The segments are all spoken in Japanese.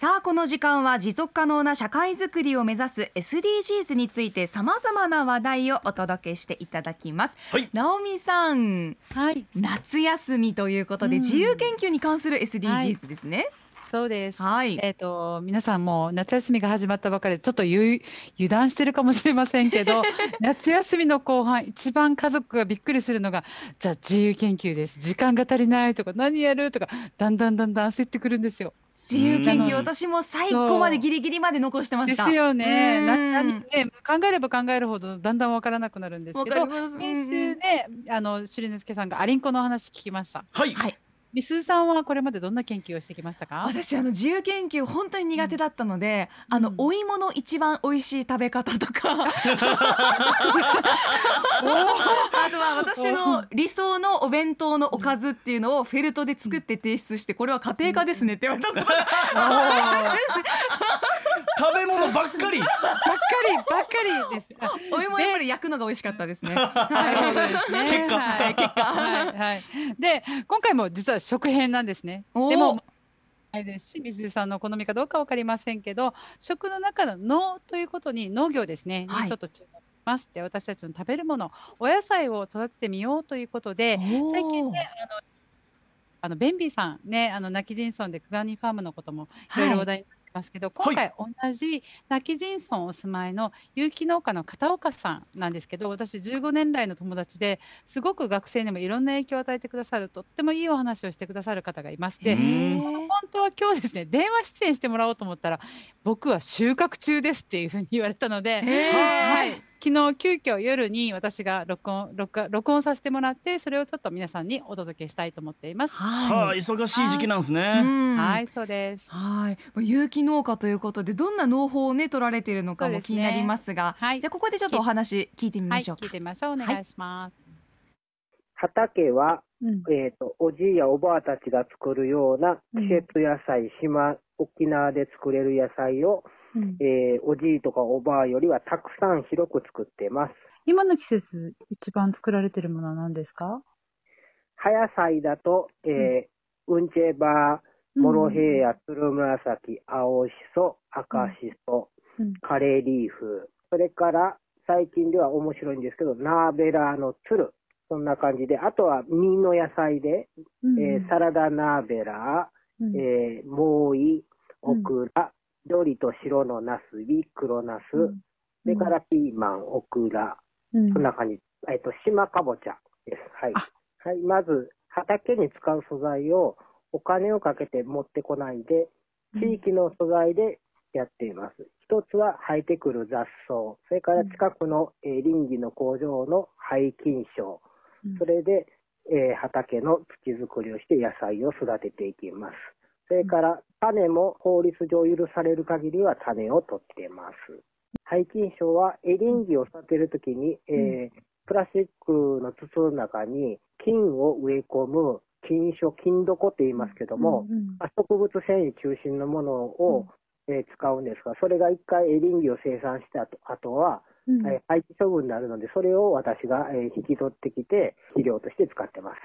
さあこの時間は持続可能な社会づくりを目指す SDGs についてさまざまな話題をお届けしていただきます。はい直美さん、はい、夏休みということで、うん自由研究に関する SDGs ですね。そうです。はい。えっ、と皆さんも夏休みが始まったばかりでちょっとゆ油断してるかもしれませんけど 夏休みの後半一番家族がびっくりするのがじゃあ自由研究です時間が足りないとか何やるとかだんだんだんだん焦ってくるんですよ。自由研究、うん私も最後までギリギリまで残してました。ですよね。なうん何ね考えれば考えるほどだんだんわからなくなるんですわけど。先週ねあの朱里之助さんがアリンコのお話聞きました。はい。はい。みすずさんはこれまでどんな研究をしてきましたか？私あの自由研究本当に苦手だったので、あのうんお芋の一番美味しい食べ方とか、あとは私の理想のお弁当のおかずっていうのをフェルトで作って提出して、これは家庭科ですねって言われたことが食べ物ばっかり。ばっかりばっかりです。あ お芋はやっぱり焼くのが美味しかったですね。なるほどですね結果はい、結果。はい、はい。で、今回も実は食編なんですね。でも、ないですし、水出さんの好みかどうかわかりませんけど、食の中の農ということに農業ですね。はいにちょっと注目します。で、私たちの食べるもの、お野菜を育ててみようということで、最近ね、あの。あのベンビーさんね、あの泣き人村でクガニファームのこともいろいろ話題になってますけど、今回同じ泣き人村お住まいの有機農家の片岡さんなんですけど、私15年来の友達ですごく学生にもいろんな影響を与えてくださるとってもいいお話をしてくださる方がいます。で、うん本当は今日ですね、電話出演してもらおうと思ったら、僕は収穫中ですっていうふうに言われたので、ははい、昨日急遽夜に私が録音録画録音させてもらって、それをちょっと皆さんにお届けしたいと思っています。はい。忙しい時期なんですうね。んはい、そうです。はい、有機農家ということでどんな農法をね取られているのかも気になりますが、はいじゃあここでちょっとお話聞いてみはい、ましょうか。聞いてみましょう。お願いします。畑は、うんえっ、と、おじいやおばあたちが作るようなうん季節野菜、島、沖縄で作れる野菜を、うん。えーおじいとかおばあよりはたくさん広く作ってます。今の季節、一番作られてるものは何ですか？葉野菜だと、えーうん。ちえば、モロヘイヤ、つるむらさき、青しそ、赤しそ、うん。カレーリーフ、それから最近では面白いん。ですけど、ナーベラーのつる、そん。な感じで、あとは実の野菜で、うん。えーサラダナーベラうん。ー、えーモーイ、オクラ、緑と白のナスビ、黒ナス、うんそれからピーマン、オクラ、うんそんな感じ。えっと、島かぼちゃです。はい。あはい。まず、畑に使う素材をお金をかけて持ってこないで、地域の素材でやっています。一つは生えてくる雑草、それから近くの、えー林業の工場の廃菌床、うんそれで、えー畑の土作りをして野菜を育てていきます。それから種も法律上許される限りは種を取っています。廃菌床はエリンギを育てるときに、えープラスチックの筒の中に菌を植え込む菌床、菌床って言いますけども、うんうんまあ植物繊維中心のものを、えー使うんですが、それが一回エリンギを生産した後後は、うんえー廃棄処分になるので、それを私が、えー引き取ってきて、肥料として使ってます。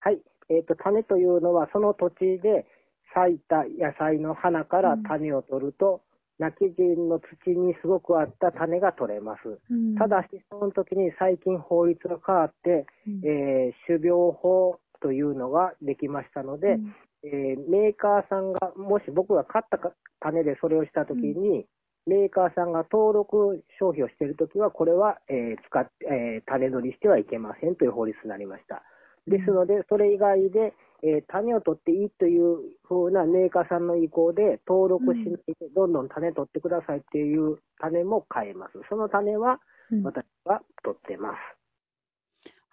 はい。えっ、と、種というのは、その土地で咲いた野菜の花から種を取ると、泣き人の土にすごくあった種が取れます。うん。ただし、その時に最近法律が変わって、うん。えー種苗法というのができましたので、うん。えーメーカーさんが、もし僕が買ったか種でそれをしたときに、メーカーさんが登録消費をしているときは、これは、えー使って、えー種取りしてはいけませんという法律になりました。ですので、それ以外で、えー種を取っていいというふうなメーカーさんの意向で登録しないで、どんどん種取ってくださいっていう種も買えます。その種はうん私は取ってます。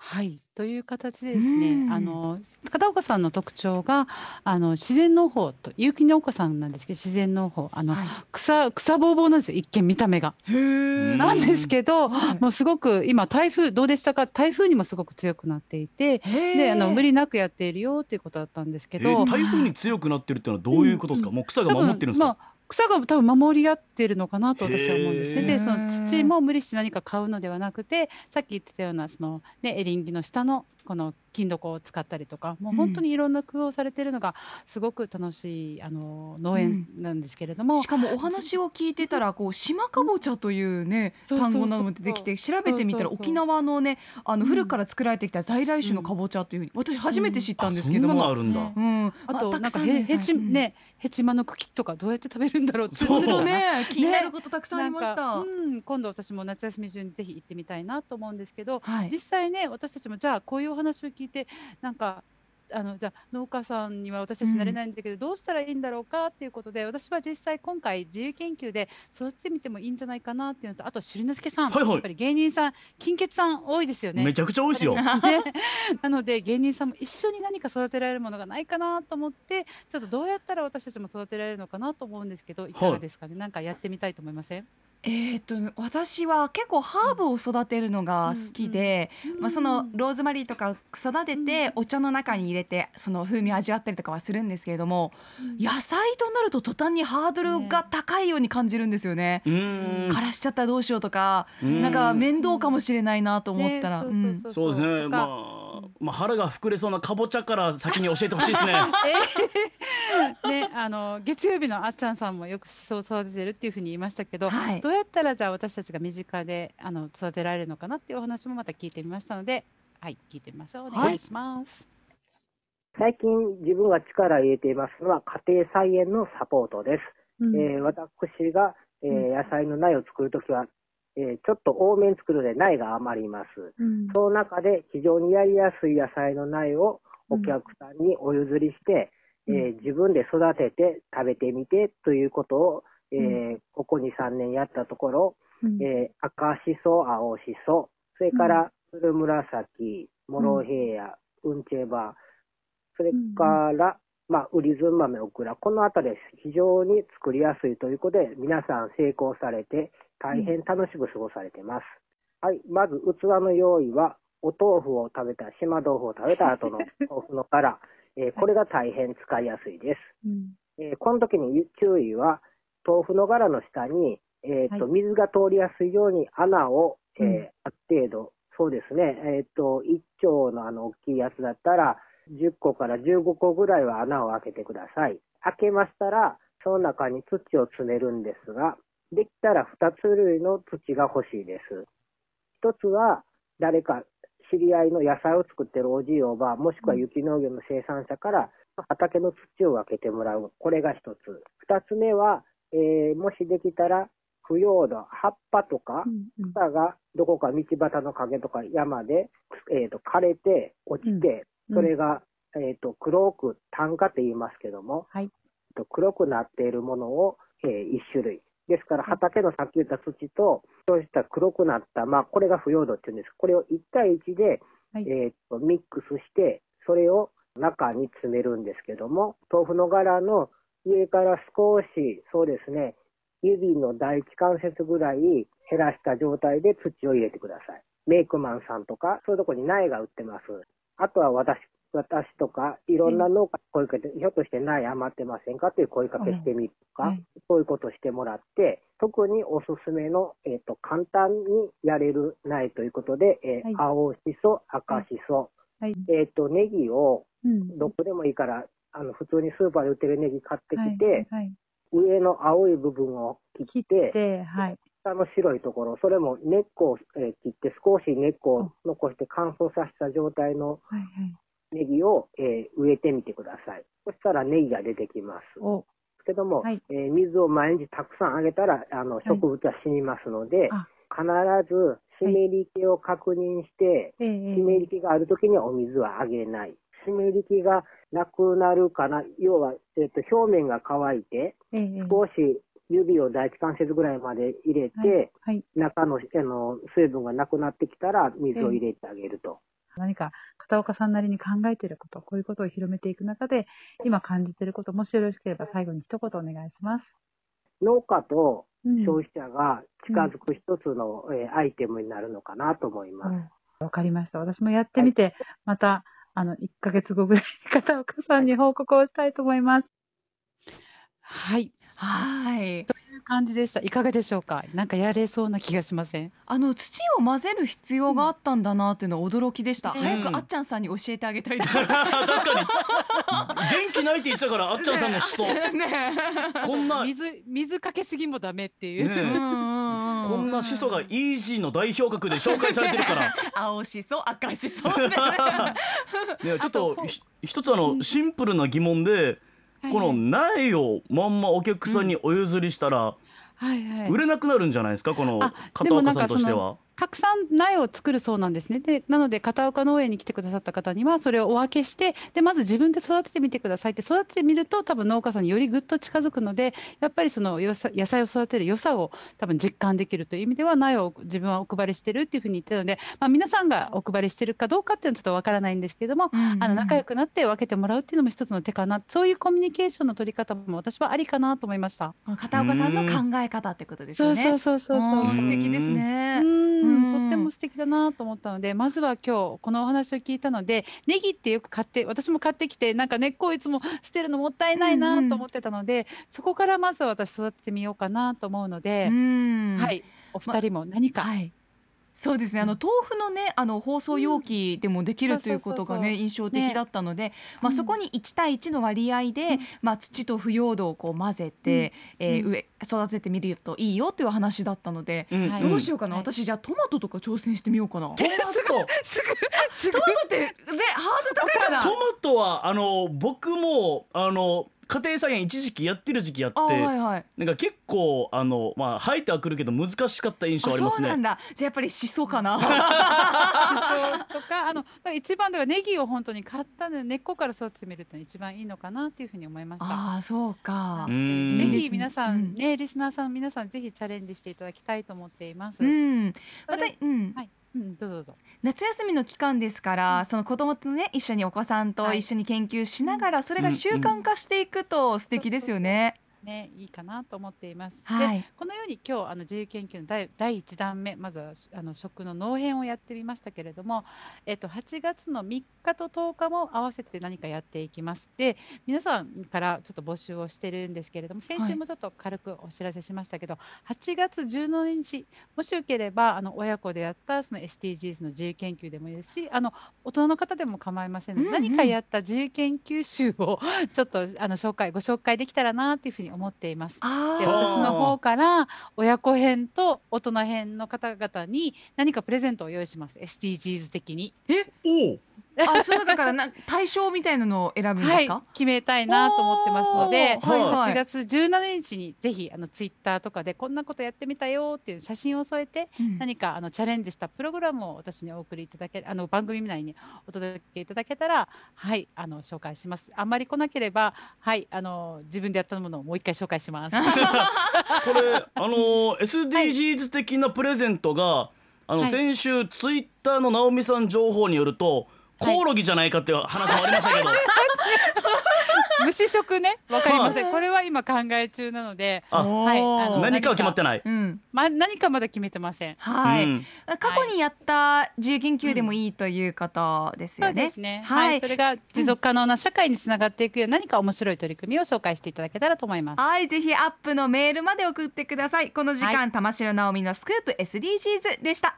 はい、という形でですね、うん。あの片岡さんの特徴があの自然農法と有機農家さんなんですけど自然農法あの、はい。草草ぼうぼうなんですよ。一見見た目が。なんですけど、はい。もうすごく今台風どうでしたか？台風にもすごく強くなっていてであの無理なくやっているよっていうことだったんですけえど、ー台風に強くなってるってのはどういうことですか？もう草が守ってるんですか？草が多分守り合っっているのかなと私は思うんですね。へでそーの土も無理して何か買うのではなくてさっき言ってたようなその、ね、エリンギの下のこの金床を使ったりとかもう本当にいろんな工夫をされているのがすごく楽しいあの農園なんですけれども、しかもお話を聞いてたらこう島かぼちゃというねそうそうそう。単語なども出てきて調べてみたら沖縄のねあのうん。古くから作られてきた在来種のかぼちゃというふうに私初めて知ったんですけどあそんなのあも。るんだ。ねうん、あとなんかへヘチうんねヘチマの茎とかどうやって食べるんだろうってそうね 気になることたくさんありました。うん、今度私も夏休み中にぜひ行ってみたいなと思うんですけど、はい。実際ね私たちもじゃあこういうお話を聞いてなんかあのじゃあ農家さんには私たちなれないんだけど、どうしたらいいんだろうかっていうことで私は実際今回自由研究で育ててみてもいいんじゃないかなっていうのとあとしりのすけさん、はいはい。やっぱり芸人さん金欠さん多いですよね。めちゃくちゃ多いですよ。ね、なので芸人さんも一緒に何か育てられるものがないかなと思ってちょっとどうやったら私たちも育てられるのかなと思うんですけどいかがですかね、なんかやってみたいと思いません？えー、と私は結構ハーブを育てるのが好きで、まあ、そのローズマリーとかを育ててお茶の中に入れてその風味を味わったりとかはするんですけれども野菜となると途端にハードルが高いように感じるんですよね。うーん。枯らしちゃったらどうしようとかうん。なんか面倒かもしれないなと思ったら、ねうん。そうですね。まあ、まあ腹が膨れそうなかぼちゃから先に教えてほしいですね。えー ね、あの月曜日のあっちゃんさんもよくしそを育ててるっていうふうに言いましたけど、はいどうやったらじゃあ私たちが身近であの育てられるのかなっていうお話もまた聞いてみましたので、はい、聞いてみましょう。お願いします。最近自分が力を入れていますのは家庭菜園のサポートです。うんえー私が、えーうん野菜の苗を作るときは、えーちょっと多めに作るので苗が余ります。うん。その中で非常にやりやすい野菜の苗をお客さんにお譲りして、うん。えー自分で育てて食べてみてということを、えーうここ2、3年やったところ、うん。えー赤しそ、青しそ、それから鶴紫、モロヘイヤ、うんちェバそれから、まあ、ウリズン豆、オクラ、このあたり非常に作りやすいということで、皆さん成功されて、大変楽しく過ごされてます。はい、まず器の用意は、お豆腐を食べた、島豆腐を食べた後の豆腐の殻、えーこれが大変使いやすいです。うんえーこの時に注意は、豆腐の柄の下に、えーとは水が通りやすいように穴を、えーうんある程度、そうですね、えっ、と、1丁のあの大きいやつだったら、10個から15個ぐらいは穴を開けてください。開けましたら、その中に土を詰めるんですが、できたら2つ類の土が欲しいです。一つは、誰か知り合いの野菜を作ってるおじいおばあ、もしくは雪農業の生産者から畑の土を分けてもらう。これが一つ。二つ目は、えーもしできたら、腐葉土、葉っぱとか草がどこか道端の陰とか山で、えーと枯れて落ちて、うんそれが、えーと黒く炭化って言いますけども、はいえーと黒くなっているものを、えー一種類。ですから畑のさっき言った土と、そうした黒くなった、まあこれが腐葉土って言うんです。これを1対1で、はいえーとミックスして、それを中に詰めるんですけども、豆腐の柄の上から少し、そうですね、指の第一関節ぐらい減らした状態で土を入れてください。メイクマンさんとか、そういうとこに苗が売ってます。あとは私、私とか、いろんな農家に声かけて、ひょっとして苗余ってませんかという声かけしてみるとか、はいそういうことしてもらって、特におすすめの、えっ、と、簡単にやれる苗ということで、えーはい。青しそ、赤しそ、はい。えっ、と、ネギを、うん。どこでもいいから、あの、普通にスーパーで売ってるネギ買ってきて、はい。はい。上の青い部分を切って。下の白いところ、それも根っこを、えー切って少し根っこを残して乾燥させた状態の。ネギを、えー植えてみてください。そしたらネギが出てきます。お、けども、はいえー水を毎日たくさんあげたら、あの、植物は死にますので、あ必ず湿り気を確認して、ええええ湿り気があるときにはお水はあげない。湿り気がなくなるかな、要は、えっと表面が乾いて、少し指を第一関節ぐらいまで入れて、はい。中のあの水分がなくなってきたら水を入れてあげると。何か片岡さんなりに考えていること、こういうことを広めていく中で、今感じていること、もしよろしければ最後に一言お願いします。農家とうん消費者が近づく一つの、えーアイテムになるのかなと思います。うんわかりました。私もやってみて、また、あの、1ヶ月後ぐらいに片岡さんに報告をしたいと思います。はい。はい。感じでした。いかがでしょうか？なんかやれそうな気がしません？あの土を混ぜる必要があったんだなっていうのは驚きでした。うん早くあっちゃんさんに教えてあげたいです。確かに元気ないって言ってたからあっちゃんさんの思想 ねこんなね水水かけすぎもダメっていう。うんうんうんこんな始祖がイージーの代表格で紹介されてるから 青しそ赤しそ。ねちょっあと一つあのシンプルな疑問でこの苗をまんまお客さんにお譲りしたらはいはい。売れなくなるんじゃないですか？このあ片岡さんとしては。たくさん苗を作るそうなんですね。で、なので片岡農園に来てくださった方にはそれをお分けして、でまず自分で育ててみてくださいって育ててみると多分農家さんによりぐっと近づくので、やっぱりそのよさ野菜を育てる良さを多分実感できるという意味では苗を自分はお配りしてるっていうふうに言ってたので、まあ皆さんがお配りしてるかどうかっていうのはちょっとわからないんですけども、あの仲良くなって分けてもらうっていうのも一つの手かな。そういうコミュニケーションの取り方も私はありかなと思いました。片岡さんの考え方ってことですよね。そうそうそうそう。うん素敵ですね。うんうんとっても素敵だなと思ったのでまずは今日このお話を聞いたのでネギってよく買って私も買ってきてなんか根っこをいつも捨てるのもったいないうんうなんと思ってたので、そこからまずは私育ててみようかなと思うのでう、ん。はい。お二人も何か、はい。そうですね。あの豆腐のね、あの包装容器でもできるということがね、印象的だったので、まあそこに1対1の割合で、まあ土と腐葉土をこう混ぜて、えーうん。植え育ててみるといいよという話だったので、どうしようかな。はい。私じゃあトマトとか挑戦してみようかな。トトマト？マトってねハード高いかな。トマトはあの僕もあの家庭菜園一時期やってる時期やってあはいはい。なんか結構あのまあ生えてはくるけど難しかった印象あありますねそうなん。だ。じゃあやっぱりしそかな。とかあのだから一番ではネギを本当に買ったので根っこから育ててみると一番いいのかなっていうふうに思いました。ああそうかう。んぜひ皆さん、うんねリスナーさん皆さんぜひチャレンジしていただきたいと思っています。うん。またうん。はい、うん、どうぞどうぞ。夏休みの期間ですから、その子供とね一緒にお子さんとはい一緒に研究しながら、それが習慣化していくと素敵ですよね。ね、いいかなと思っています。はいで、このように今日あの自由研究の第第1弾目、まずはあの食の農編をやってみましたけれども、えっと8月の3日と10日も合わせて何かやっていきます。で、皆さんからちょっと募集をしてるんですけれども、先はい週もちょっと軽くお知らせしましたけど、8月17日、もしよければあの親子でやったその SDGs の自由研究でもいいですし、あの大人の方でも構いませんので、うんうん何かやった自由研究集をちょっとあの紹介ご紹介できたらなというふうに思っています。あではあ私の方から親子編と大人編の方々に何かプレゼントを用意します SDGs 的におお。あ、その中からな対象みたいなのを選ぶんではいすか。決めたいなと思ってますのでおーはいはい。8月17日にぜひあのツイッターとかでこんなことやってみたよっていう写真を添えてうん。何かあのチャレンジしたプログラムを私にお送りいただけあの番組内にお届けいただけたらはいあの紹介します。あんまり来なければはいあの自分でやったものをもう一回紹介します。これあの SDGs 的なプレゼントがあのはい。先週ツイッターの直美さん情報によるとコオロギじゃないかっていう話もありましたけど、無試食ねわかりません、はいこれは今考え中なのであはいあの何かは決まってない。うん。ま、何かまだ決めてません。はい、うん過去にやった自由研究でもいいということですそうでよね。すね。ははいい、それが持続可能な社会につながっていくような何か面白い取り組みを紹介していただけたらと思います。はい、ぜひアップのメールまで送ってください。この時間、玉城直美のスクープ SDGs でした。